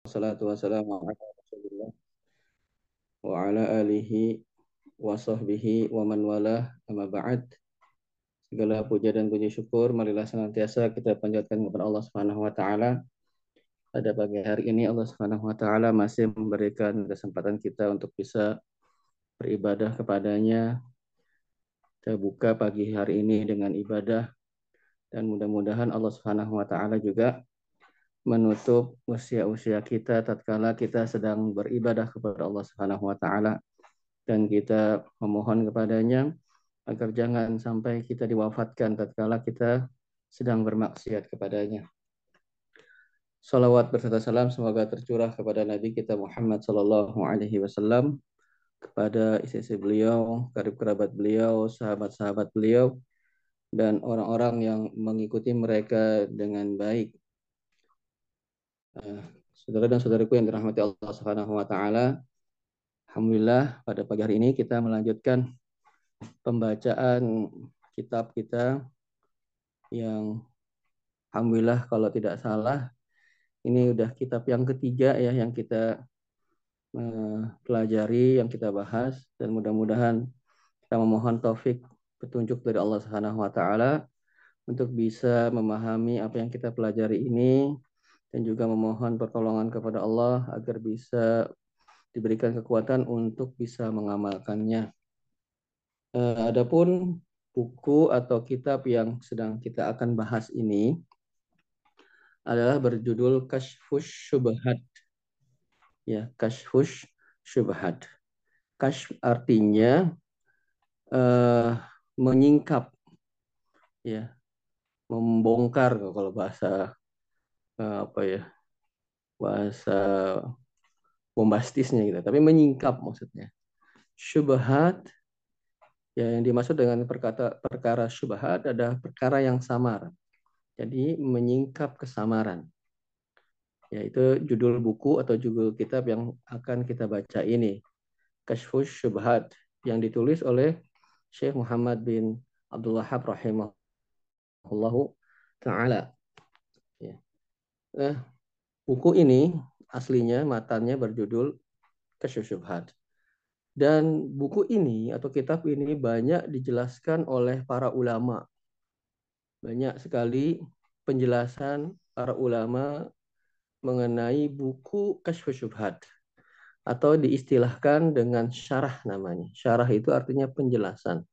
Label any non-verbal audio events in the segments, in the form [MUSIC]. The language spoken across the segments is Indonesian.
Wassalatu wa ala alihi wa sahbihi wa man amma ba'd. Segala puja dan puji syukur marilah senantiasa kita panjatkan kepada Allah Subhanahu wa taala. Pada pagi hari ini Allah Subhanahu wa taala masih memberikan kesempatan kita untuk bisa beribadah kepadanya. Kita buka pagi hari ini dengan ibadah dan mudah-mudahan Allah Subhanahu wa taala juga menutup usia-usia kita tatkala kita sedang beribadah kepada Allah Subhanahu wa taala dan kita memohon kepadanya agar jangan sampai kita diwafatkan tatkala kita sedang bermaksiat kepadanya. Salawat berserta salam semoga tercurah kepada Nabi kita Muhammad Sallallahu Alaihi Wasallam, kepada istri beliau, karib kerabat beliau, sahabat-sahabat beliau, dan orang-orang yang mengikuti mereka dengan baik Eh, saudara dan saudariku yang dirahmati Allah Subhanahu wa taala. Alhamdulillah pada pagi hari ini kita melanjutkan pembacaan kitab kita yang alhamdulillah kalau tidak salah ini udah kitab yang ketiga ya yang kita uh, pelajari, yang kita bahas dan mudah-mudahan kita memohon taufik petunjuk dari Allah Subhanahu wa taala untuk bisa memahami apa yang kita pelajari ini dan juga memohon pertolongan kepada Allah agar bisa diberikan kekuatan untuk bisa mengamalkannya. Uh, adapun buku atau kitab yang sedang kita akan bahas ini adalah berjudul Kashfus Syubhat. Ya, Kashfus Syubhat. Kashf artinya uh, menyingkap ya, membongkar kalau bahasa Eh, apa ya bahasa bombastisnya gitu. Tapi menyingkap maksudnya. Syubhat ya yang dimaksud dengan perkata perkara syubhat adalah perkara yang samar. Jadi menyingkap kesamaran. Yaitu judul buku atau judul kitab yang akan kita baca ini. Kashfus Syubhat yang ditulis oleh Syekh Muhammad bin Abdul Wahab rahimahullahu taala Eh, buku ini aslinya matanya berjudul Kesyusyubhat. Dan buku ini atau kitab ini banyak dijelaskan oleh para ulama. Banyak sekali penjelasan para ulama mengenai buku Kasyusyubhat atau diistilahkan dengan syarah namanya. Syarah itu artinya penjelasan.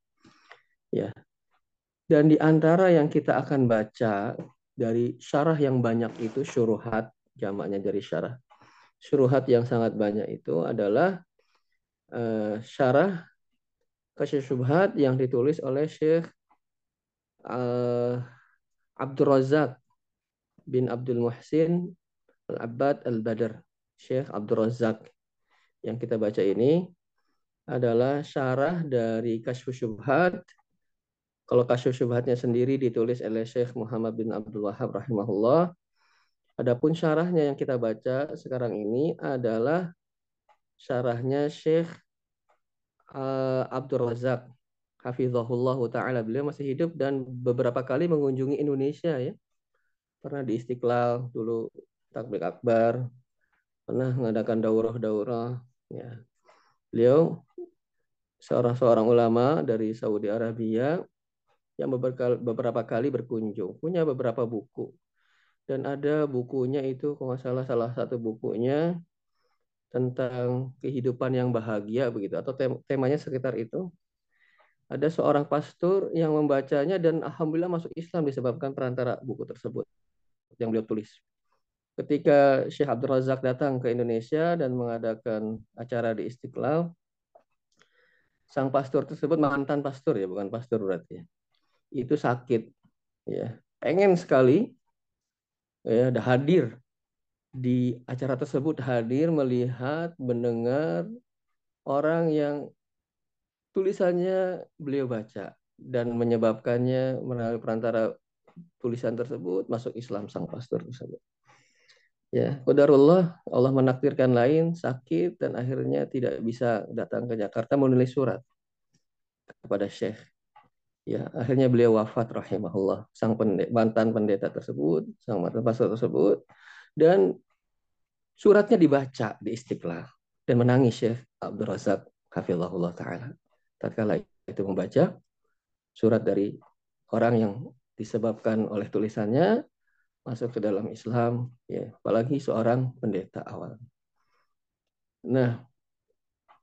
Ya. Dan di antara yang kita akan baca dari syarah yang banyak itu syuruhat jamaknya dari syarah. Syuruhat yang sangat banyak itu adalah uh, syarah kasyubhat yang ditulis oleh Syekh uh, Abdul Razak bin Abdul Muhsin Al-Abbad Al-Badr. Syekh Abdul Razak yang kita baca ini adalah syarah dari kasyuf syubhat kalau kasus syubhatnya sendiri ditulis oleh Syekh Muhammad bin Abdul Wahab rahimahullah. Adapun syarahnya yang kita baca sekarang ini adalah syarahnya Syekh uh, Abdul Razak. Hafizahullah taala. Beliau masih hidup dan beberapa kali mengunjungi Indonesia ya. Pernah di Istiqlal dulu takbir akbar. Pernah mengadakan daurah-daurah ya. Beliau seorang seorang ulama dari Saudi Arabia yang beberapa kali berkunjung, punya beberapa buku. Dan ada bukunya itu, kalau nggak salah salah satu bukunya tentang kehidupan yang bahagia begitu, atau temanya sekitar itu. Ada seorang pastor yang membacanya dan alhamdulillah masuk Islam disebabkan perantara buku tersebut yang beliau tulis. Ketika Syekh Abdul Razak datang ke Indonesia dan mengadakan acara di Istiqlal, sang pastor tersebut mantan pastor ya, bukan pastor berarti ya itu sakit. Ya. Pengen sekali ya hadir. Di acara tersebut hadir melihat mendengar orang yang tulisannya beliau baca dan menyebabkannya melalui perantara tulisan tersebut masuk Islam sang pastor tersebut. Ya, qadarullah Allah menakdirkan lain sakit dan akhirnya tidak bisa datang ke Jakarta menulis surat kepada Syekh ya akhirnya beliau wafat rahimahullah sang pendeta, mantan pendeta tersebut sang mantan pastor tersebut dan suratnya dibaca di Istiqlal dan menangis ya Abdul Razak hafizahullah taala. Tatkala itu membaca surat dari orang yang disebabkan oleh tulisannya masuk ke dalam Islam ya apalagi seorang pendeta awal. Nah,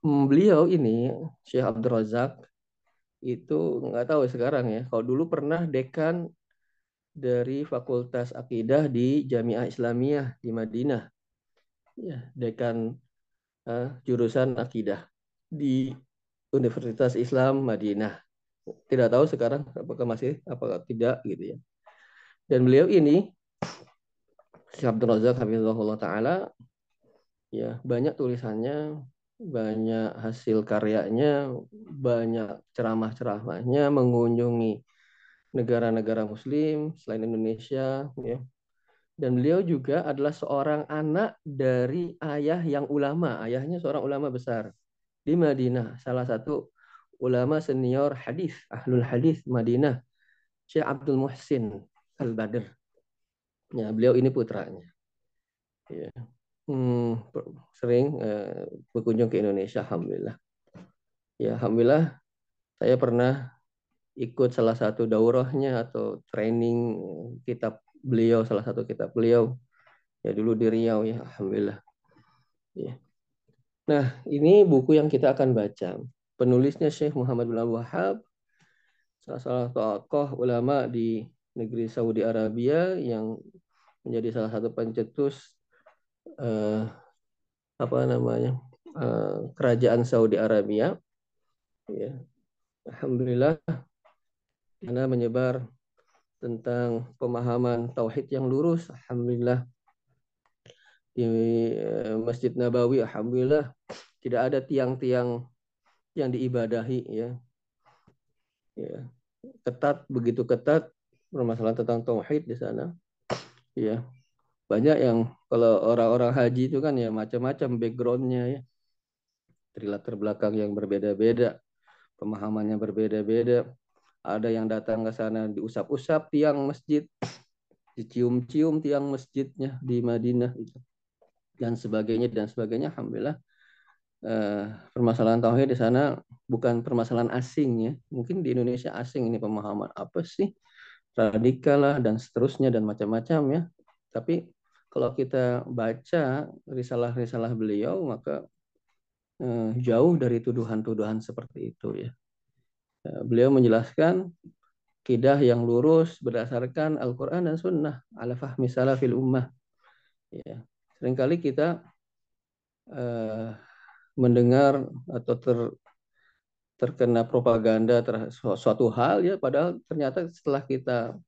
beliau ini Syekh Abdul Razak itu nggak tahu sekarang ya. Kalau dulu pernah dekan dari Fakultas Akidah di Jamiah Islamiyah di Madinah. Ya, dekan uh, jurusan akidah di Universitas Islam Madinah. Tidak tahu sekarang apakah masih apakah tidak gitu ya. Dan beliau ini Syekh Abdul Razak Hafizahullah Ta'ala ya banyak tulisannya banyak hasil karyanya, banyak ceramah-ceramahnya, mengunjungi negara-negara Muslim selain Indonesia, ya. Dan beliau juga adalah seorang anak dari ayah yang ulama, ayahnya seorang ulama besar di Madinah, salah satu ulama senior hadis, ahlul hadis Madinah, Syekh Abdul Muhsin Al Badr. Ya, beliau ini putranya. Ya hmm, sering uh, berkunjung ke Indonesia, alhamdulillah. Ya, alhamdulillah saya pernah ikut salah satu daurahnya atau training kitab beliau, salah satu kitab beliau. Ya dulu di Riau ya, alhamdulillah. Ya. Nah, ini buku yang kita akan baca. Penulisnya Syekh Muhammad bin Wahab, salah satu tokoh ulama di negeri Saudi Arabia yang menjadi salah satu pencetus uh, apa namanya uh, kerajaan Saudi Arabia ya. Alhamdulillah karena menyebar tentang pemahaman tauhid yang lurus alhamdulillah. Di uh, Masjid Nabawi alhamdulillah tidak ada tiang-tiang yang diibadahi ya. Ya ketat begitu ketat permasalahan tentang tauhid di sana ya banyak yang kalau orang-orang haji itu kan ya macam-macam backgroundnya ya. Dari latar belakang yang berbeda-beda pemahamannya berbeda-beda. Ada yang datang ke sana diusap-usap tiang masjid dicium-cium tiang masjidnya di Madinah itu. Dan sebagainya dan sebagainya. Alhamdulillah eh, permasalahan tauhid di sana bukan permasalahan asing ya. Mungkin di Indonesia asing ini pemahaman apa sih? Radikal lah dan seterusnya dan macam-macam ya tapi kalau kita baca risalah-risalah beliau maka eh, jauh dari tuduhan-tuduhan seperti itu ya. Eh, beliau menjelaskan kidah yang lurus berdasarkan Al-Quran dan Sunnah ala fahmi salafil ummah. Ya. Seringkali kita eh, mendengar atau ter, terkena propaganda terhadap suatu hal ya padahal ternyata setelah kita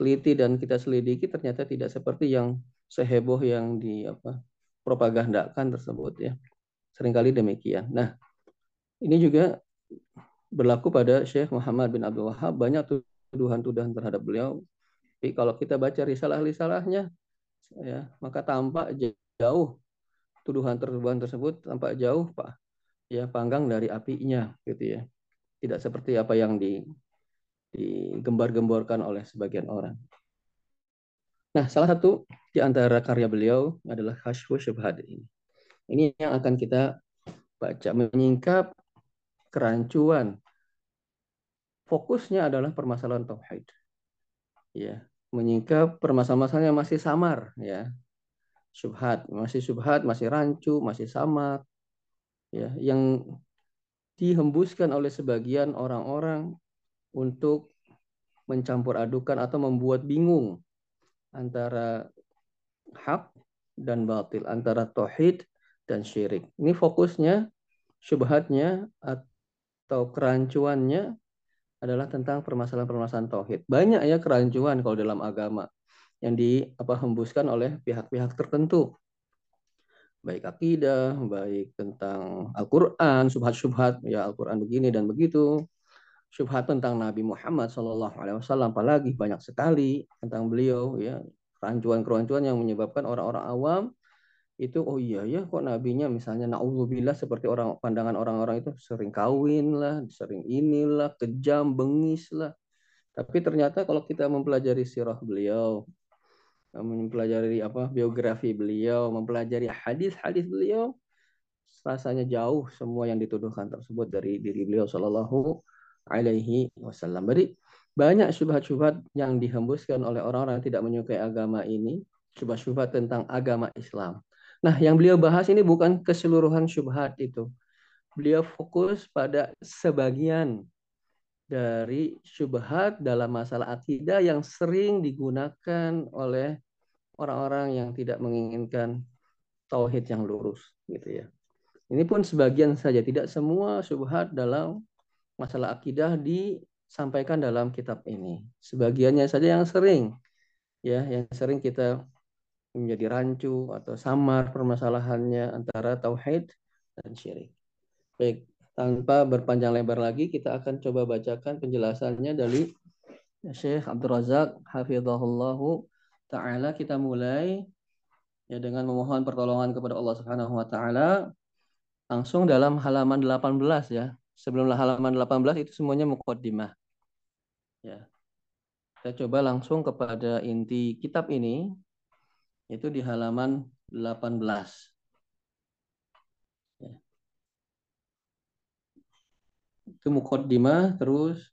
teliti dan kita selidiki ternyata tidak seperti yang seheboh yang di apa propagandakan tersebut ya. Seringkali demikian. Nah, ini juga berlaku pada Syekh Muhammad bin Abdul Wahab banyak tuduhan-tuduhan terhadap beliau. Tapi kalau kita baca risalah-risalahnya ya, maka tampak jauh tuduhan-tuduhan tersebut tampak jauh Pak ya panggang dari apinya gitu ya. Tidak seperti apa yang di digembar-gemborkan oleh sebagian orang. Nah, salah satu di antara karya beliau adalah Hashfu Syubhat ini. Ini yang akan kita baca menyingkap kerancuan. Fokusnya adalah permasalahan tauhid. Ya, menyingkap permasalahan yang masih samar ya. Syubhat, masih syubhat, masih rancu, masih samar. Ya, yang dihembuskan oleh sebagian orang-orang untuk mencampur adukan atau membuat bingung antara hak dan batil, antara tauhid dan syirik. Ini fokusnya, syubhatnya atau kerancuannya adalah tentang permasalahan-permasalahan tauhid. Banyak ya kerancuan kalau dalam agama yang di apa hembuskan oleh pihak-pihak tertentu. Baik akidah, baik tentang Al-Qur'an, subhat-subhat ya Al-Qur'an begini dan begitu. Syubhat tentang Nabi Muhammad SAW, apalagi banyak sekali tentang beliau ya kerancuan-kerancuan yang menyebabkan orang-orang awam itu oh iya ya kok nabinya misalnya naudzubillah seperti orang pandangan orang-orang itu sering kawin lah, sering inilah, kejam, bengis lah. Tapi ternyata kalau kita mempelajari sirah beliau, mempelajari apa biografi beliau, mempelajari hadis-hadis beliau, rasanya jauh semua yang dituduhkan tersebut dari diri beliau Shallallahu Alaihi Wasallam. Jadi banyak syubhat-syubhat yang dihembuskan oleh orang-orang yang tidak menyukai agama ini, syubhat-syubhat tentang agama Islam. Nah, yang beliau bahas ini bukan keseluruhan syubhat itu. Beliau fokus pada sebagian dari syubhat dalam masalah akidah yang sering digunakan oleh orang-orang yang tidak menginginkan tauhid yang lurus gitu ya. Ini pun sebagian saja, tidak semua syubhat dalam masalah akidah disampaikan dalam kitab ini. Sebagiannya saja yang sering ya, yang sering kita menjadi rancu atau samar permasalahannya antara tauhid dan syirik. Baik, tanpa berpanjang lebar lagi kita akan coba bacakan penjelasannya dari Syekh Abdul Razak hafizahullahu taala kita mulai ya dengan memohon pertolongan kepada Allah Subhanahu wa taala langsung dalam halaman 18 ya. Sebelum halaman 18 itu semuanya mukaddimah. Ya. Kita coba langsung kepada inti kitab ini itu di halaman 18. Ya. Itu mukaddimah terus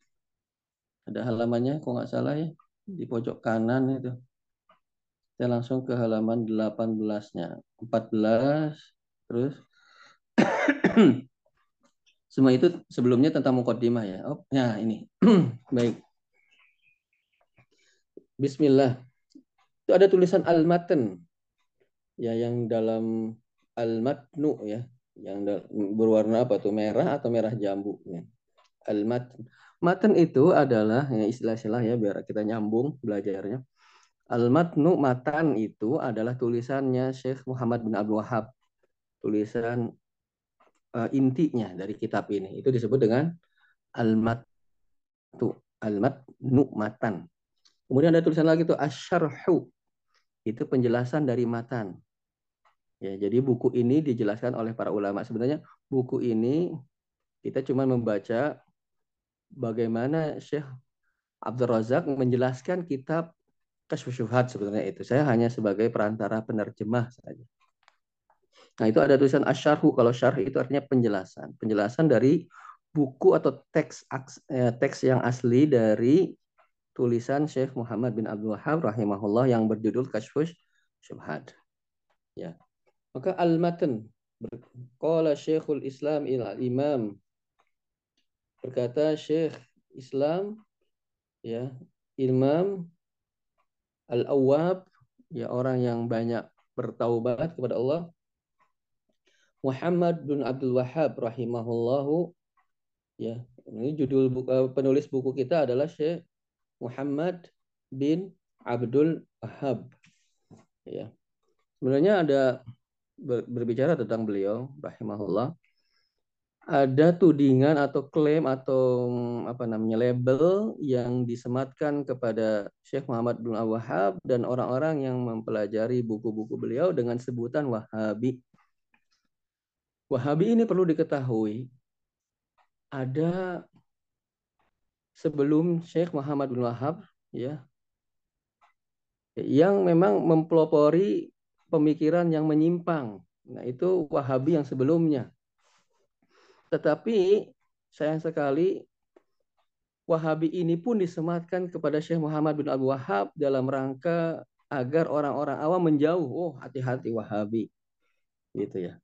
ada halamannya kok nggak salah ya di pojok kanan itu. Kita langsung ke halaman 18-nya. 14 terus [CLEARS THROAT] Semua itu sebelumnya tentang mukaddimah ya. Oh, ya ini. [CLEARS THROAT] Baik. Bismillah. Itu ada tulisan al-matan. Ya, yang dalam al-matnu ya, yang berwarna apa tuh? Merah atau merah jambu ya. Al-matan. Matan itu adalah ya, istilah-istilah ya biar kita nyambung belajarnya. Al-matnu matan itu adalah tulisannya Syekh Muhammad bin Abdul Wahab. Tulisan uh, intinya dari kitab ini. Itu disebut dengan al-matu, al-matnu matan. Kemudian ada tulisan lagi itu asyarhu. Itu penjelasan dari matan. Ya, jadi buku ini dijelaskan oleh para ulama. Sebenarnya buku ini kita cuma membaca bagaimana Syekh Abdul Razak menjelaskan kitab Kasyuf sebenarnya itu. Saya hanya sebagai perantara penerjemah saja. Nah, itu ada tulisan asyarhu. Kalau syarh itu artinya penjelasan. Penjelasan dari buku atau teks eh, teks yang asli dari tulisan Syekh Muhammad bin Abdul Wahab rahimahullah yang berjudul Kashfus Syubhat. Ya. Maka al-matan qala Syekhul Islam ila Imam berkata Syekh Islam ya Imam Al-Awwab ya orang yang banyak bertaubat kepada Allah Muhammad bin Abdul Wahab rahimahullahu. Ya ini judul buku, eh, penulis buku kita adalah Syekh Muhammad bin Abdul Wahab ya sebenarnya ada berbicara tentang beliau rahimahullah. Ada tudingan atau klaim atau apa namanya label yang disematkan kepada Syekh Muhammad bin Abdul Wahab dan orang-orang yang mempelajari buku-buku beliau dengan sebutan Wahabi Wahabi ini perlu diketahui ada sebelum Syekh Muhammad bin Wahab ya yang memang mempelopori pemikiran yang menyimpang. Nah, itu Wahabi yang sebelumnya. Tetapi sayang sekali Wahabi ini pun disematkan kepada Syekh Muhammad bin Abu Wahab dalam rangka agar orang-orang awam menjauh. Oh, hati-hati Wahabi. Gitu ya.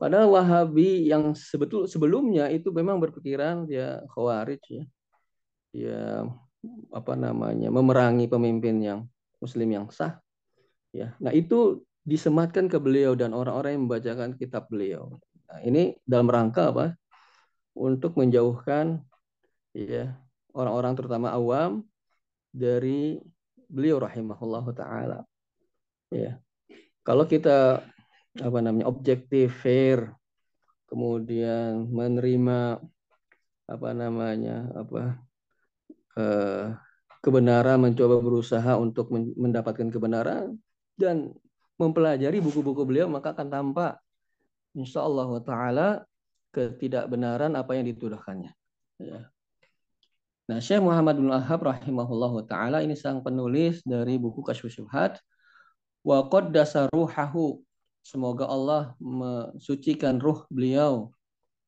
Padahal Wahabi yang sebetul sebelumnya itu memang berpikiran ya khawarij ya. Ya apa namanya memerangi pemimpin yang muslim yang sah. Ya. Nah, itu disematkan ke beliau dan orang-orang yang membacakan kitab beliau. Nah, ini dalam rangka apa? Untuk menjauhkan ya orang-orang terutama awam dari beliau rahimahullah taala. Ya. Kalau kita apa namanya objektif fair kemudian menerima apa namanya apa eh, kebenaran mencoba berusaha untuk mendapatkan kebenaran dan mempelajari buku-buku beliau maka akan tampak insya Allah taala ketidakbenaran apa yang dituduhkannya ya. Nah Syekh Muhammad bin Wahab rahimahullah taala ini sang penulis dari buku Kasyfus Syubhat Wa qaddasa ruhahu. Semoga Allah mensucikan ruh beliau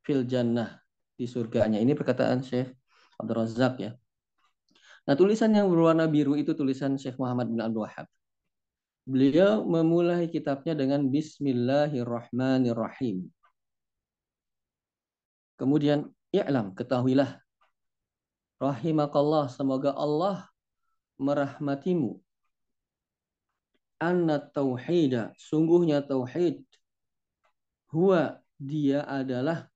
fil jannah di surganya. Ini perkataan Syekh Abdul Razak ya. Nah, tulisan yang berwarna biru itu tulisan Syekh Muhammad bin Abdul Wahab. Beliau memulai kitabnya dengan Bismillahirrahmanirrahim. Kemudian, i'lam, ketahuilah. Rahimakallah, semoga Allah merahmatimu anna tauhida sungguhnya tauhid huwa dia adalah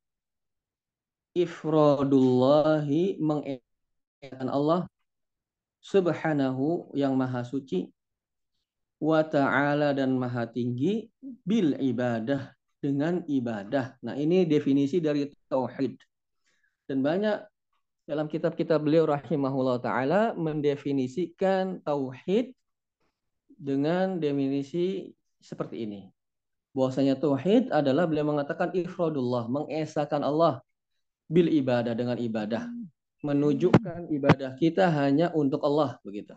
ifradullahi mengesahkan Allah subhanahu yang maha suci wa ta'ala dan maha tinggi bil ibadah dengan ibadah. Nah, ini definisi dari tauhid. Dan banyak dalam kitab-kitab beliau rahimahullah taala mendefinisikan tauhid dengan definisi seperti ini. Bahwasanya tauhid adalah beliau mengatakan ifradullah, mengesahkan Allah bil ibadah dengan ibadah. Menunjukkan ibadah kita hanya untuk Allah begitu.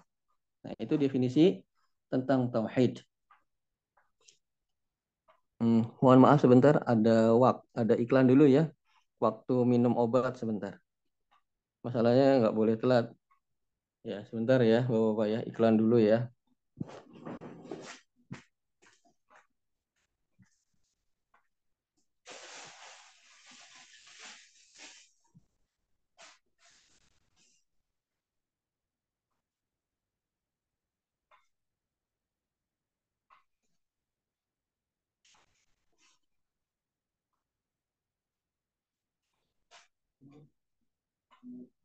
Nah, itu definisi tentang tauhid. Hmm, mohon maaf sebentar, ada wak, ada iklan dulu ya. Waktu minum obat sebentar. Masalahnya nggak boleh telat. Ya, sebentar ya, Bapak-bapak ya, iklan dulu ya. Mm-hmm.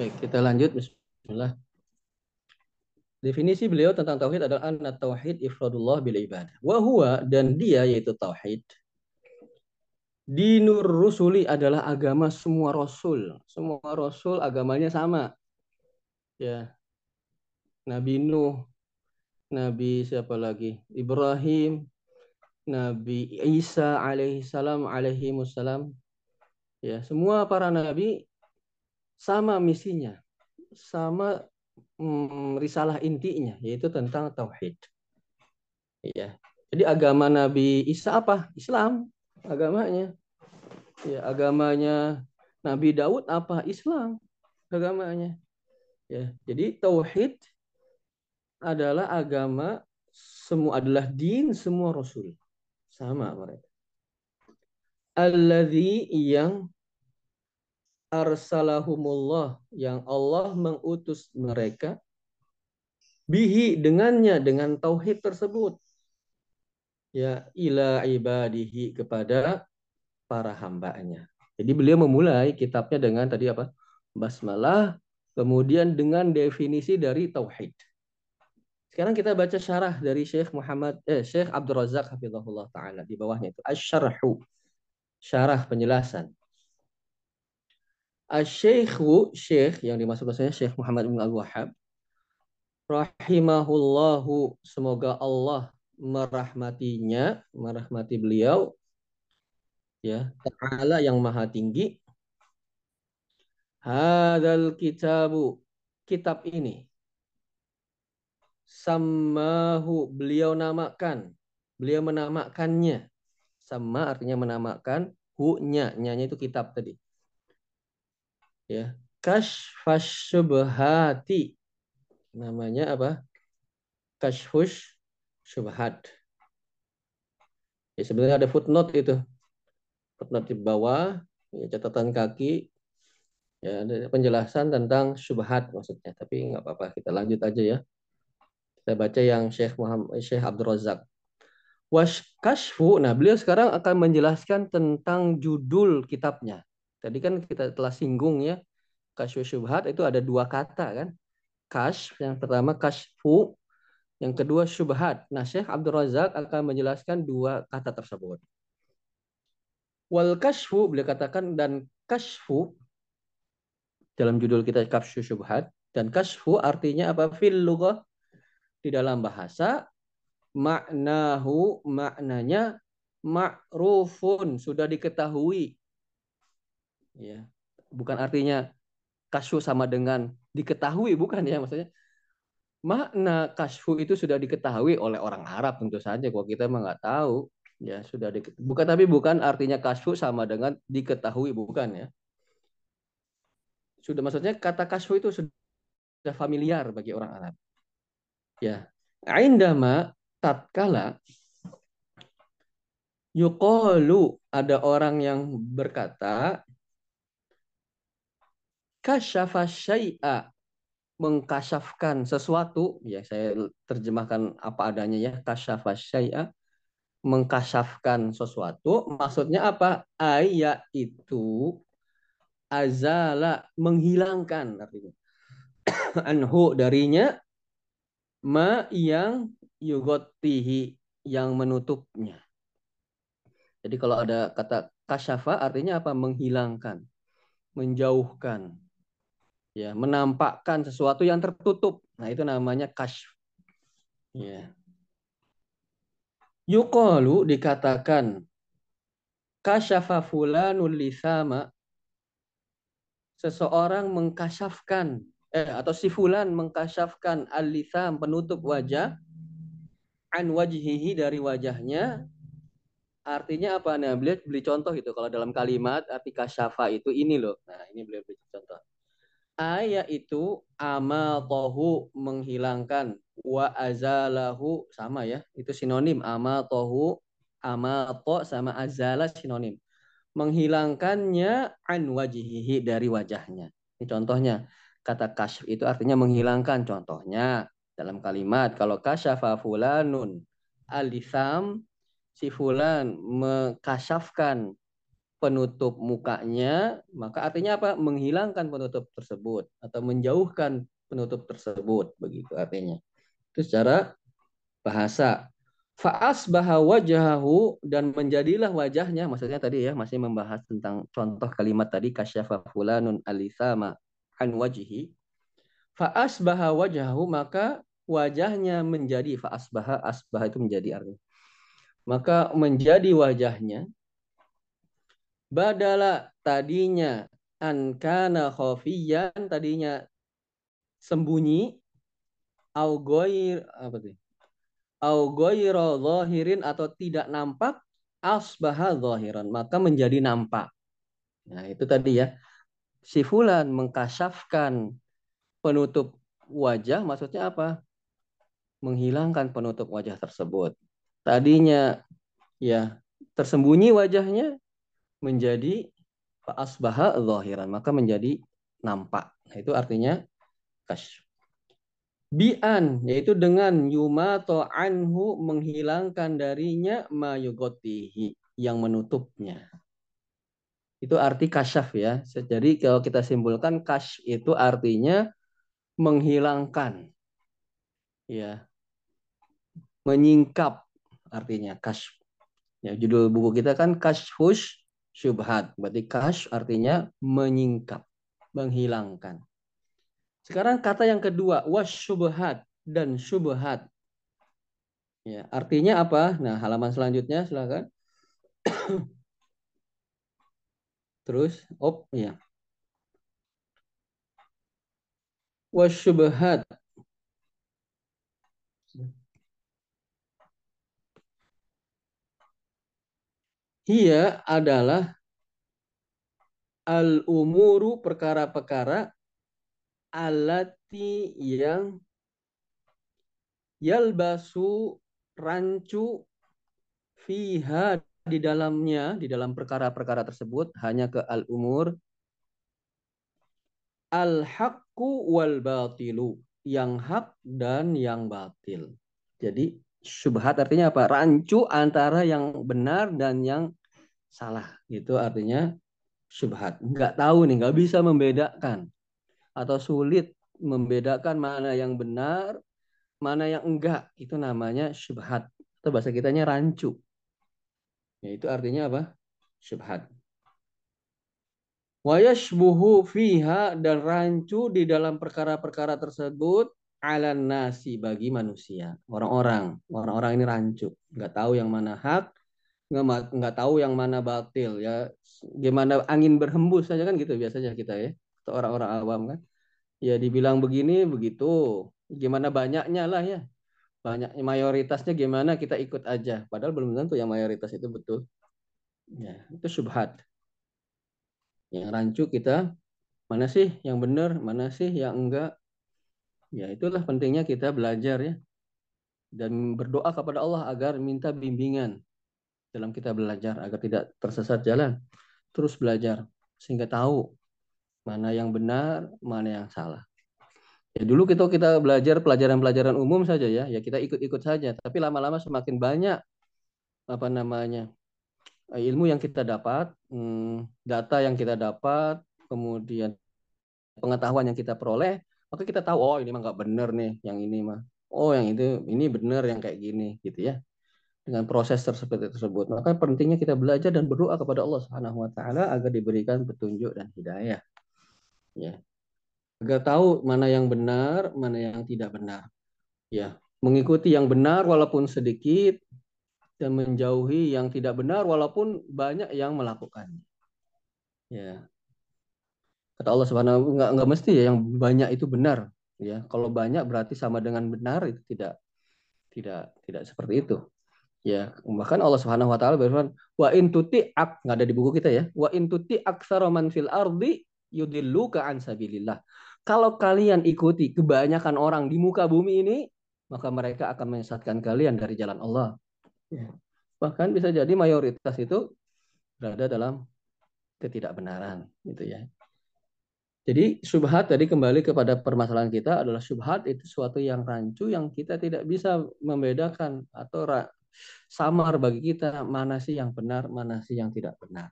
Baik, kita lanjut. Bismillah. Definisi beliau tentang tauhid adalah an tauhid ifradullah bil ibadah. Wa huwa dan dia yaitu tauhid. Dinur rusuli adalah agama semua rasul. Semua rasul agamanya sama. Ya. Nabi Nuh, Nabi siapa lagi? Ibrahim, Nabi Isa alaihi salam alaihi wassalam. Ya, semua para nabi sama misinya, sama hmm, risalah intinya, yaitu tentang tauhid. Ya. Jadi agama Nabi Isa apa? Islam agamanya. Ya, agamanya Nabi Daud apa? Islam agamanya. Ya, jadi tauhid adalah agama semua adalah din semua rasul. Sama mereka. Alladzi yang arsalahumullah yang Allah mengutus mereka bihi dengannya dengan tauhid tersebut ya ila ibadihi kepada para hambanya. Jadi beliau memulai kitabnya dengan tadi apa? Basmalah, kemudian dengan definisi dari tauhid. Sekarang kita baca syarah dari Syekh Muhammad eh Syekh Abdul Razak taala di bawahnya itu asy-syarhu. Syarah penjelasan. Asy-Syaikhu Syekh yang dimaksud bahasanya Syekh Muhammad bin Al-Wahhab rahimahullahu semoga Allah merahmatinya, merahmati beliau ya, taala yang maha tinggi. Hadal kitabu kitab ini Samahu beliau namakan. Beliau menamakannya. Sama artinya menamakan. Hu-nya. Nyanya itu kitab tadi. Ya. Kashfas syubhati. Namanya apa? Kashfush syubhat. Ya, sebenarnya ada footnote itu. Footnote di bawah, ya, catatan kaki, ya ada penjelasan tentang syubhat maksudnya. Tapi nggak apa-apa, kita lanjut aja ya. Kita baca yang Syekh Muhammad Syekh Abdul Razak. Washkashfu, nah beliau sekarang akan menjelaskan tentang judul kitabnya. Tadi kan kita telah singgung ya, kashfu syubhat itu ada dua kata kan. Kash, yang pertama kashfu, yang kedua syubhat. Nah Syekh Abdul Razak akan menjelaskan dua kata tersebut. Wal kashfu, beliau katakan, dan kashfu, dalam judul kita kashfu syubhat, dan kashfu artinya apa? Fil lughah, di dalam bahasa maknahu maknanya ma'rufun sudah diketahui ya bukan artinya kasfu sama dengan diketahui bukan ya maksudnya. Makna kasfu itu sudah diketahui oleh orang Arab tentu saja. Kok kita emang nggak tahu ya sudah di, bukan tapi bukan artinya kasfu sama dengan diketahui bukan ya. Sudah maksudnya kata kasfu itu sudah familiar bagi orang Arab. Ya. Indama tatkala yuqalu ada orang yang berkata kasyafa syai'a mengkasyafkan sesuatu. Ya saya terjemahkan apa adanya ya. Kasyafa syai'a mengkasyafkan sesuatu. Maksudnya apa? Ayat itu azala menghilangkan artinya. [COUGHS] Anhu darinya ma yang yugotihi yang menutupnya. Jadi kalau ada kata kasyafa artinya apa? Menghilangkan, menjauhkan, ya, menampakkan sesuatu yang tertutup. Nah itu namanya kasyf. Ya. Yukalu dikatakan kasyafa fulanul lisama seseorang mengkasyafkan eh, atau si fulan mengkasyafkan al-lisam penutup wajah an wajhihi dari wajahnya. Artinya apa? Nah beliau beli contoh itu. Kalau dalam kalimat arti kasyafa itu ini loh. Nah ini beliau beli contoh ayat itu tohu menghilangkan. Wa azalahu sama ya itu sinonim. Tohu to sama azala sinonim. Menghilangkannya an wajhihi dari wajahnya. Ini contohnya kata kasyf itu artinya menghilangkan. Contohnya dalam kalimat kalau kasyafa fulanun alisam si fulan mengkasyafkan penutup mukanya maka artinya apa? Menghilangkan penutup tersebut atau menjauhkan penutup tersebut begitu artinya. Itu secara bahasa. Faas bahwa wajahu dan menjadilah wajahnya maksudnya tadi ya masih membahas tentang contoh kalimat tadi kasyafa fulanun alisama an wajhi. Faas bahwa wajahu maka wajahnya menjadi faasbaha asbah itu menjadi artinya. Maka menjadi wajahnya badala tadinya ankana khafiyan tadinya sembunyi. Au goir apa tuh? Au zahirin atau tidak nampak asbaha zahiran maka menjadi nampak. Nah itu tadi ya. Si fulan mengkasyafkan penutup wajah maksudnya apa? Menghilangkan penutup wajah tersebut. Tadinya ya tersembunyi wajahnya menjadi asbaha zahiran, maka menjadi nampak. Nah, itu artinya kasyf. Bi'an, yaitu dengan yumato anhu menghilangkan darinya mayugotihi, yang menutupnya. Itu arti kasyaf ya. Jadi kalau kita simpulkan kasyf itu artinya menghilangkan. Ya, menyingkap artinya kash. Ya, judul buku kita kan kashfush syubhat. Berarti kash artinya menyingkap, menghilangkan. Sekarang kata yang kedua, wasyubhat dan syubhat. Ya, artinya apa? Nah, halaman selanjutnya silakan. [COUGHS] Terus, op, ya. Wasyubhat Ia adalah al-umuru perkara-perkara alati yang yalbasu rancu fiha di dalamnya di dalam perkara-perkara tersebut hanya ke al-umur al-haqqu wal batilu yang hak dan yang batil. Jadi syubhat artinya apa? Rancu antara yang benar dan yang salah. Itu artinya syubhat. Nggak tahu nih, nggak bisa membedakan atau sulit membedakan mana yang benar, mana yang enggak. Itu namanya syubhat. Atau bahasa kitanya rancu. Ya, itu artinya apa? Syubhat. Wayashbuhu fiha dan rancu di dalam perkara-perkara tersebut ala nasi bagi manusia. Orang-orang. Orang-orang ini rancu. Nggak tahu yang mana hak, nggak, nggak tahu yang mana batil. ya Gimana angin berhembus saja kan gitu biasanya kita ya. Atau orang-orang awam kan. Ya dibilang begini, begitu. Gimana banyaknya lah ya. Banyak mayoritasnya gimana kita ikut aja. Padahal belum tentu yang mayoritas itu betul. Ya, itu subhat yang rancu kita mana sih yang benar, mana sih yang enggak. Ya itulah pentingnya kita belajar ya. Dan berdoa kepada Allah agar minta bimbingan dalam kita belajar agar tidak tersesat jalan. Terus belajar sehingga tahu mana yang benar, mana yang salah. Ya dulu kita kita belajar pelajaran-pelajaran umum saja ya, ya kita ikut-ikut saja. Tapi lama-lama semakin banyak apa namanya ilmu yang kita dapat, hmm, data yang kita dapat, kemudian pengetahuan yang kita peroleh, maka kita tahu oh ini mah nggak benar nih, yang ini mah. Oh yang itu ini benar yang kayak gini gitu ya. Dengan proses tersebut tersebut. Maka pentingnya kita belajar dan berdoa kepada Allah Subhanahu wa taala agar diberikan petunjuk dan hidayah. Ya. Agar tahu mana yang benar, mana yang tidak benar. Ya, mengikuti yang benar walaupun sedikit, dan menjauhi yang tidak benar walaupun banyak yang melakukannya. Ya. Kata Allah Subhanahu enggak enggak mesti ya yang banyak itu benar, ya. Kalau banyak berarti sama dengan benar itu tidak tidak tidak seperti itu. Ya, bahkan Allah Subhanahu wa taala berfirman, "Wa in ak nggak ada di buku kita ya. Wa in tuti aktsara man fil ardi yudilluka an sabilillah." Kalau kalian ikuti kebanyakan orang di muka bumi ini, maka mereka akan menyesatkan kalian dari jalan Allah. Ya. Bahkan bisa jadi mayoritas itu berada dalam ketidakbenaran gitu ya. Jadi subhat tadi kembali kepada permasalahan kita adalah subhat itu suatu yang rancu yang kita tidak bisa membedakan atau samar bagi kita mana sih yang benar, mana sih yang tidak benar.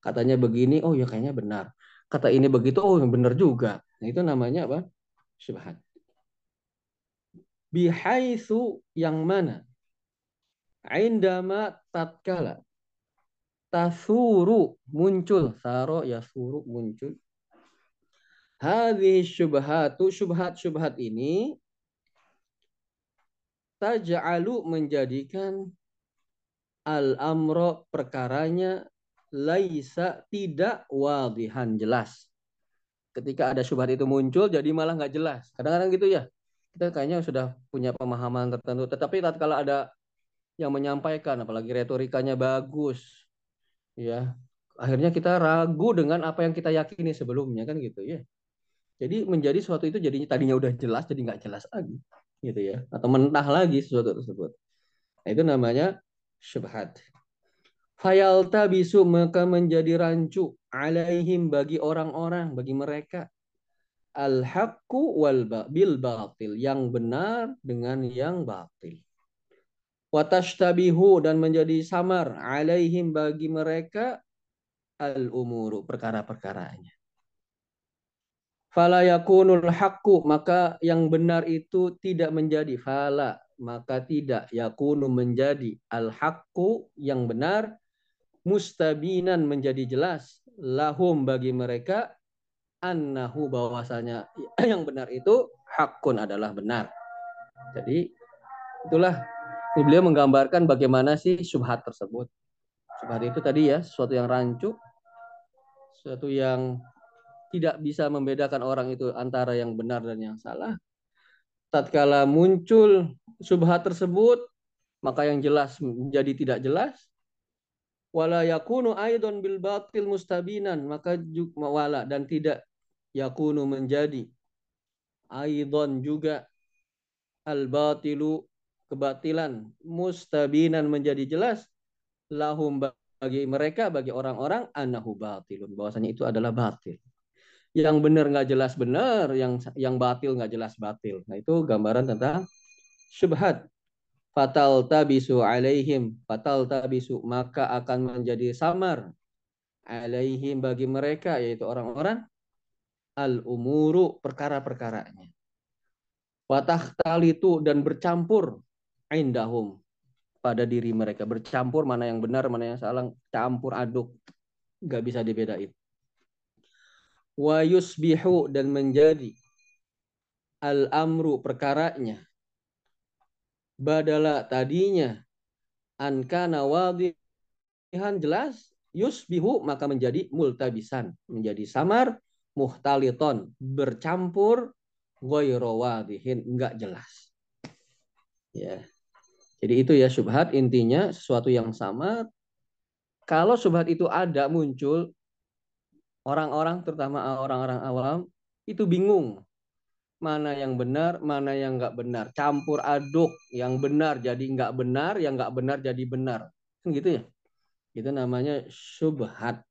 Katanya begini, oh ya kayaknya benar. Kata ini begitu, oh yang benar juga. Nah, itu namanya apa? Subhat. Bihaitsu yang mana? Indama tatkala tasuru muncul saro ya suru muncul hadhi syubhatu syubhat-syubhat ini taj'alu menjadikan al-amro perkaranya laisa tidak wadihan jelas. Ketika ada syubhat itu muncul jadi malah nggak jelas. Kadang-kadang gitu ya. Kita kayaknya sudah punya pemahaman tertentu, tetapi tatkala ada yang menyampaikan apalagi retorikanya bagus ya akhirnya kita ragu dengan apa yang kita yakini sebelumnya kan gitu ya jadi menjadi sesuatu itu jadinya tadinya udah jelas jadi nggak jelas lagi gitu ya. Atau mentah lagi sesuatu tersebut. Nah, itu namanya syubhat. Fayalta bisu maka menjadi rancu alaihim bagi orang-orang bagi mereka. Al haqqu wal bil batil yang benar dengan yang batil. Watashtabihu dan menjadi samar alaihim bagi mereka al umuru perkara-perkaranya. Fala yakunul haqqu maka yang benar itu tidak menjadi. Fala maka tidak. Yakunu menjadi al haqqu yang benar. Mustabinan menjadi jelas. Lahum bagi mereka annahu bahwasanya [CLEARS THROAT] yang benar itu hakun adalah benar. Jadi itulah. Beliau menggambarkan bagaimana sih subhat tersebut. Subhat itu tadi ya, sesuatu yang rancu, sesuatu yang tidak bisa membedakan orang itu antara yang benar dan yang salah. Tatkala muncul subhat tersebut, maka yang jelas menjadi tidak jelas. wala yakunu aidon bil batil mustabinan maka wala dan tidak yakunu menjadi aidon juga al batilu kebatilan mustabinan menjadi jelas lahum bagi mereka bagi orang-orang anahu batilun bahwasanya itu adalah batil yang benar nggak jelas benar yang yang batil nggak jelas batil. Nah itu gambaran tentang syubhat. Fatal tabisu alaihim fatal tabisu maka akan menjadi samar alaihim bagi mereka yaitu orang-orang al umuru perkara-perkaranya. Watah talitu dan bercampur indahum pada diri mereka. Bercampur mana yang benar mana yang salah campur aduk. Nggak bisa dibedain wa yusbihu dan menjadi al amru perkaranya. Badala tadinya ankana wadihan jelas yusbihu maka menjadi multabisan menjadi samar muhtaliton bercampur ghairu wadihin enggak jelas. Ya. Jadi itu ya subhat intinya sesuatu yang sama kalau subhat itu ada muncul orang-orang terutama orang-orang awam itu bingung mana yang benar, mana yang nggak benar. Campur aduk, yang benar jadi nggak benar, yang nggak benar jadi benar. Kan gitu ya? Itu namanya subhat.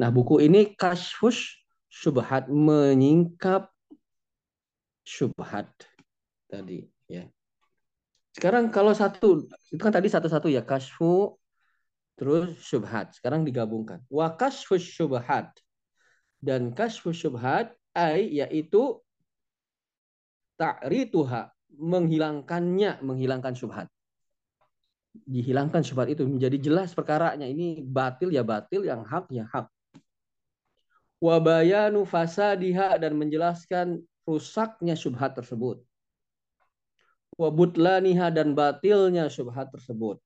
Nah, buku ini kasfus subhat menyingkap subhat tadi ya. Sekarang kalau satu itu kan tadi satu-satu ya kasfu terus subhat. Sekarang digabungkan. Wa kasfus subhat dan kasfus subhat ai yaitu ta'rituha. Menghilangkannya. Menghilangkan syubhat. Dihilangkan syubhat itu menjadi jelas perkaranya. Ini batil ya batil yang hak ya hak. Wabayanu fasadiha dan menjelaskan rusaknya syubhat tersebut. Wabutlaniha dan batilnya syubhat tersebut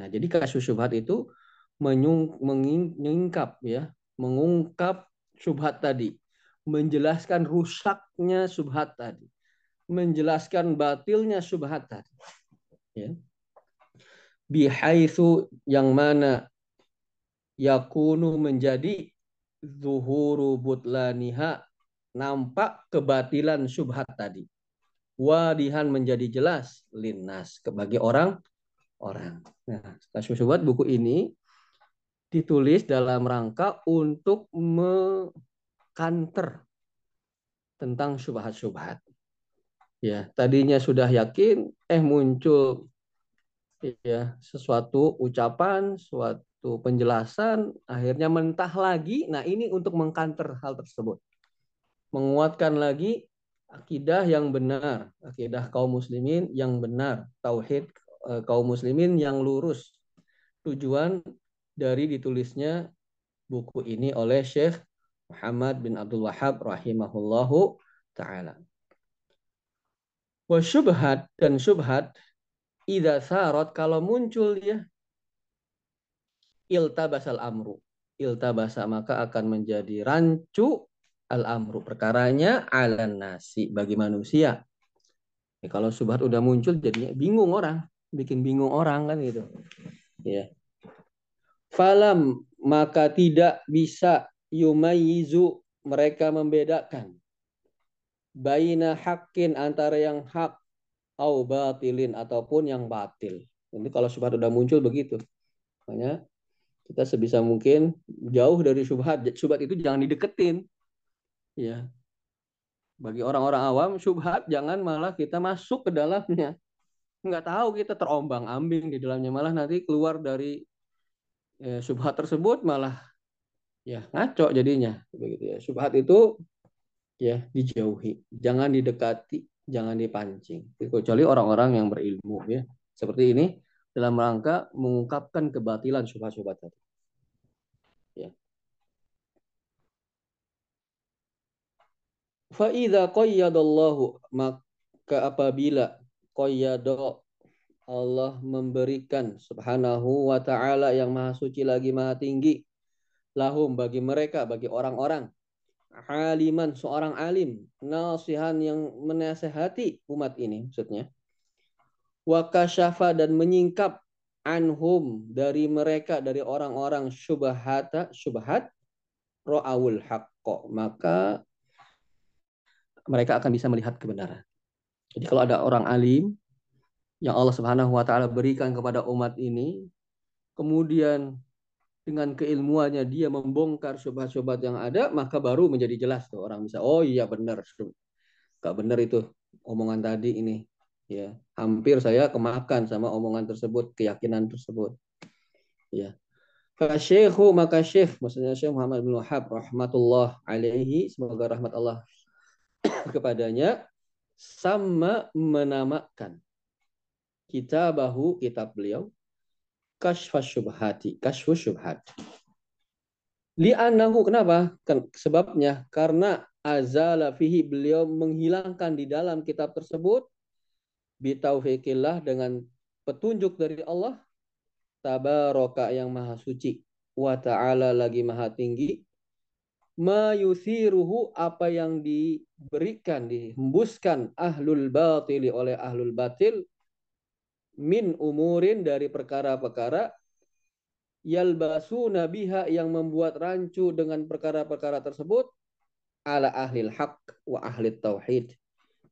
nah jadi kasus syubhat itu menyingkap ya mengungkap syubhat tadi menjelaskan rusaknya syubhat tadi menjelaskan batilnya subhat tadi. Ya. Bihaitsu yang mana yakunu menjadi zuhuru butlaniha nampak kebatilan subhat tadi. Wadihan menjadi jelas linnas bagi orang orang. Nah, subhat buku ini ditulis dalam rangka untuk mengkanter tentang subhat-subhat ya tadinya sudah yakin eh muncul ya sesuatu ucapan suatu penjelasan akhirnya mentah lagi. Nah ini untuk mengkanter hal tersebut. Menguatkan lagi akidah yang benar akidah kaum muslimin yang benar tauhid kaum muslimin yang lurus tujuan dari ditulisnya buku ini oleh Syekh Muhammad bin Abdul Wahab rahimahullahu taala Wa syubhat dan syubhat idza sarat kalau muncul ya iltabasal amru. Iltabasa maka akan menjadi rancu al amru perkaranya ala nasi bagi manusia. Ya, kalau subhat udah muncul jadinya bingung orang, bikin bingung orang kan gitu. Ya. Falam maka tidak bisa yumayizu mereka membedakan baina hakin antara yang hak au batilin ataupun yang batil. Ini kalau syubhat sudah muncul begitu. Makanya kita sebisa mungkin jauh dari syubhat. Syubhat itu jangan dideketin. Ya. Bagi orang-orang awam syubhat jangan malah kita masuk ke dalamnya. Nggak tahu kita terombang-ambing di dalamnya malah nanti keluar dari ya, syubhat tersebut malah ya ngaco jadinya begitu ya. Syubhat itu ya dijauhi, jangan didekati, jangan dipancing. Kecuali orang-orang yang berilmu ya. Seperti ini dalam rangka mengungkapkan kebatilan syubhat-syubhat tadi. Ya. Fa idza qayyadallahu maka apabila qayyada Allah memberikan subhanahu wa ta'ala yang maha suci lagi maha tinggi lahum bagi mereka bagi orang-orang. Aliman seorang alim. Nasihan yang menasehati umat ini maksudnya. Wakasyafa dan menyingkap anhum dari mereka dari orang-orang syubhata syubhat ra'awul haqqo maka mereka akan bisa melihat kebenaran. Jadi kalau ada orang alim yang Allah Subhanahu wa taala berikan kepada umat ini kemudian dengan keilmuannya dia membongkar syubhat-syubhat yang ada maka baru menjadi jelas tuh orang bisa oh iya benar gak benar itu omongan tadi ini ya. Hampir saya kemakan sama omongan tersebut keyakinan tersebut ya. Syekhu maka Syekh maksudnya Syekh Muhammad bin Wahab rahmatullah alaihi semoga rahmat Allah [COUGHS] kepadanya sama menamakan kitabahu kitab beliau kashfas syubhati kashfus syubhat kenapa? Sebabnya karena azala fihi beliau menghilangkan di dalam kitab tersebut bitaufikillah dengan petunjuk dari Allah tabaraka yang maha suci. Wa ta'ala lagi maha tinggi mayuthiruhu apa yang diberikan dihembuskan ahlul batili oleh ahlul batil min umurin dari perkara-perkara yalbasu nabiha yang membuat rancu dengan perkara-perkara tersebut ala ahlil haq wa ahli tauhid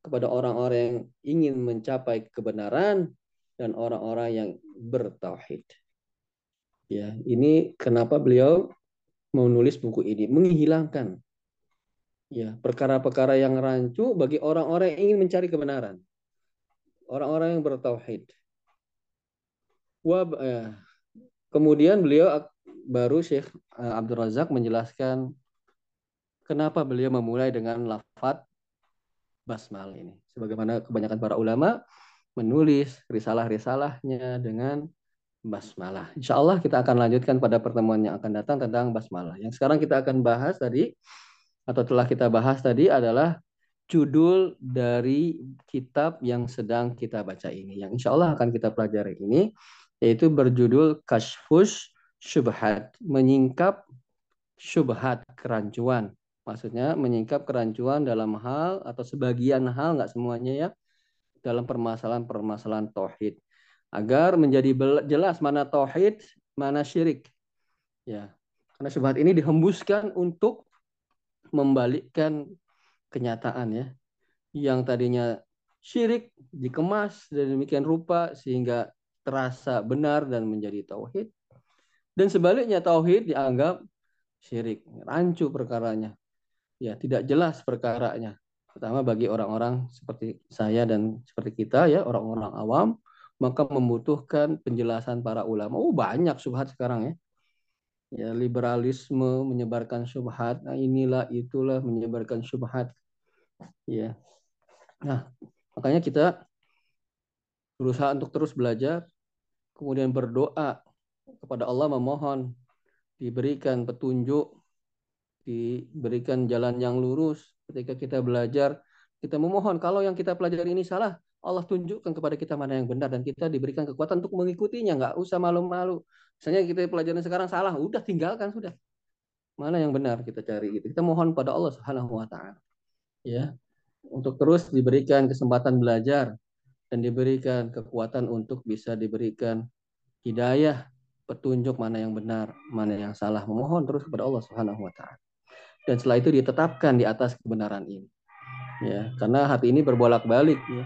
kepada orang-orang yang ingin mencapai kebenaran dan orang-orang yang bertauhid. Ya, ini kenapa beliau menulis buku ini menghilangkan ya perkara-perkara yang rancu bagi orang-orang yang ingin mencari kebenaran. Orang-orang yang bertauhid. Wab, ya. Kemudian beliau baru Syekh eh, Abdul Razak menjelaskan kenapa beliau memulai dengan lafat basmal ini. Sebagaimana kebanyakan para ulama menulis risalah-risalahnya dengan basmalah. Insya Allah kita akan lanjutkan pada pertemuan yang akan datang tentang basmalah. Yang sekarang kita akan bahas tadi atau telah kita bahas tadi adalah judul dari kitab yang sedang kita baca ini. Yang insya Allah akan kita pelajari ini yaitu berjudul Kashfus Syubhat, menyingkap syubhat kerancuan Maksudnya menyingkap kerancuan dalam hal atau sebagian hal, nggak semuanya ya, dalam permasalahan-permasalahan tauhid. Agar menjadi jelas mana tauhid, mana syirik. Ya. Karena syubhat ini dihembuskan untuk membalikkan kenyataan ya. Yang tadinya syirik dikemas dan demikian rupa sehingga terasa benar dan menjadi tauhid. Dan sebaliknya tauhid dianggap syirik, rancu perkaranya ya tidak jelas perkaranya. Pertama bagi orang-orang seperti saya dan seperti kita ya orang-orang awam maka membutuhkan penjelasan para ulama. Oh banyak subhat sekarang ya. Ya liberalisme menyebarkan subhat. Nah, inilah itulah menyebarkan subhat. Ya. Nah, makanya kita berusaha untuk terus belajar kemudian berdoa kepada Allah memohon diberikan petunjuk diberikan jalan yang lurus ketika kita belajar kita memohon kalau yang kita pelajari ini salah Allah tunjukkan kepada kita mana yang benar dan kita diberikan kekuatan untuk mengikutinya. Nggak usah malu-malu. Misalnya kita pelajaran sekarang salah udah tinggalkan sudah. Mana yang benar kita cari gitu. Kita mohon pada Allah Subhanahu wa taala ya untuk terus diberikan kesempatan belajar dan diberikan kekuatan untuk bisa diberikan hidayah petunjuk mana yang benar mana yang salah. Memohon terus kepada Allah Subhanahu wa taala. Dan setelah itu ditetapkan di atas kebenaran ini. Ya, karena hati ini berbolak-balik ya.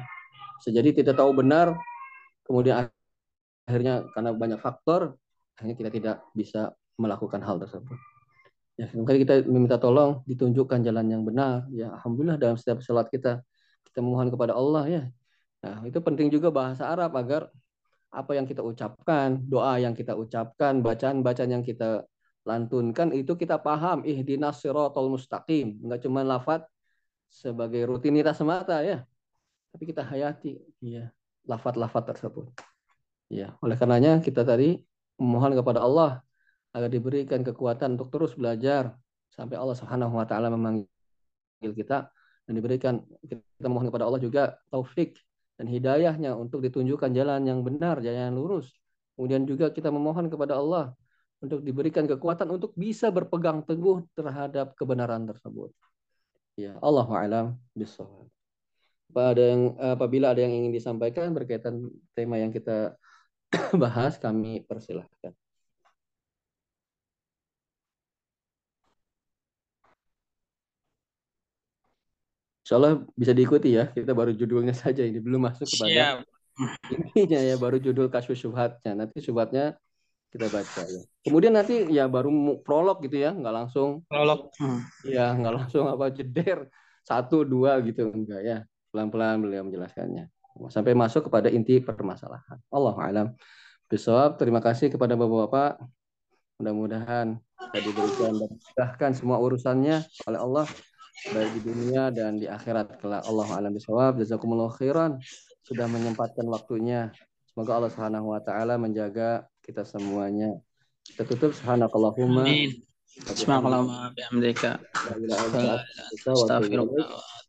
Sejadi tidak tahu benar, kemudian akhirnya karena banyak faktor, akhirnya kita tidak bisa melakukan hal tersebut. Ya, mungkin kita meminta tolong ditunjukkan jalan yang benar. Ya, alhamdulillah dalam setiap sholat kita kita memohon kepada Allah ya. Nah, itu penting juga bahasa Arab agar apa yang kita ucapkan, doa yang kita ucapkan, bacaan-bacaan yang kita lantunkan itu kita paham ihdinas siratal mustaqim enggak cuma lafat sebagai rutinitas semata ya tapi kita hayati ya lafat-lafat tersebut ya oleh karenanya kita tadi memohon kepada Allah agar diberikan kekuatan untuk terus belajar sampai Allah Subhanahu wa taala memanggil kita dan diberikan kita mohon kepada Allah juga taufik dan hidayahnya untuk ditunjukkan jalan yang benar, jalan yang lurus. Kemudian juga kita memohon kepada Allah untuk diberikan kekuatan untuk bisa berpegang teguh terhadap kebenaran tersebut. Ya, Allah a'lam bishawab. Pada yang apabila ada yang ingin disampaikan berkaitan tema yang kita [CLEARS THROAT] bahas, kami persilahkan. Insya Allah bisa diikuti ya. Kita baru judulnya saja ini belum masuk kepada intinya ya baru judul kasus syubhatnya. Nanti syubhatnya kita baca ya. Kemudian nanti ya baru prolog gitu ya, nggak langsung prolog. Ya nggak langsung apa jeder satu dua gitu enggak ya. Pelan-pelan beliau menjelaskannya sampai masuk kepada inti permasalahan. Allah alam. Besok terima kasih kepada bapak-bapak. Mudah-mudahan kita diberikan dan dimudahkan semua urusannya oleh Allah baik di dunia dan di akhirat kelak. Allah alam bisawab. Jazakumullah khairan sudah menyempatkan waktunya. Semoga Allah Subhanahu wa taala menjaga kita semuanya. Kita tutup subhanakallahumma. Amin. Subhanakallahumma bihamdika.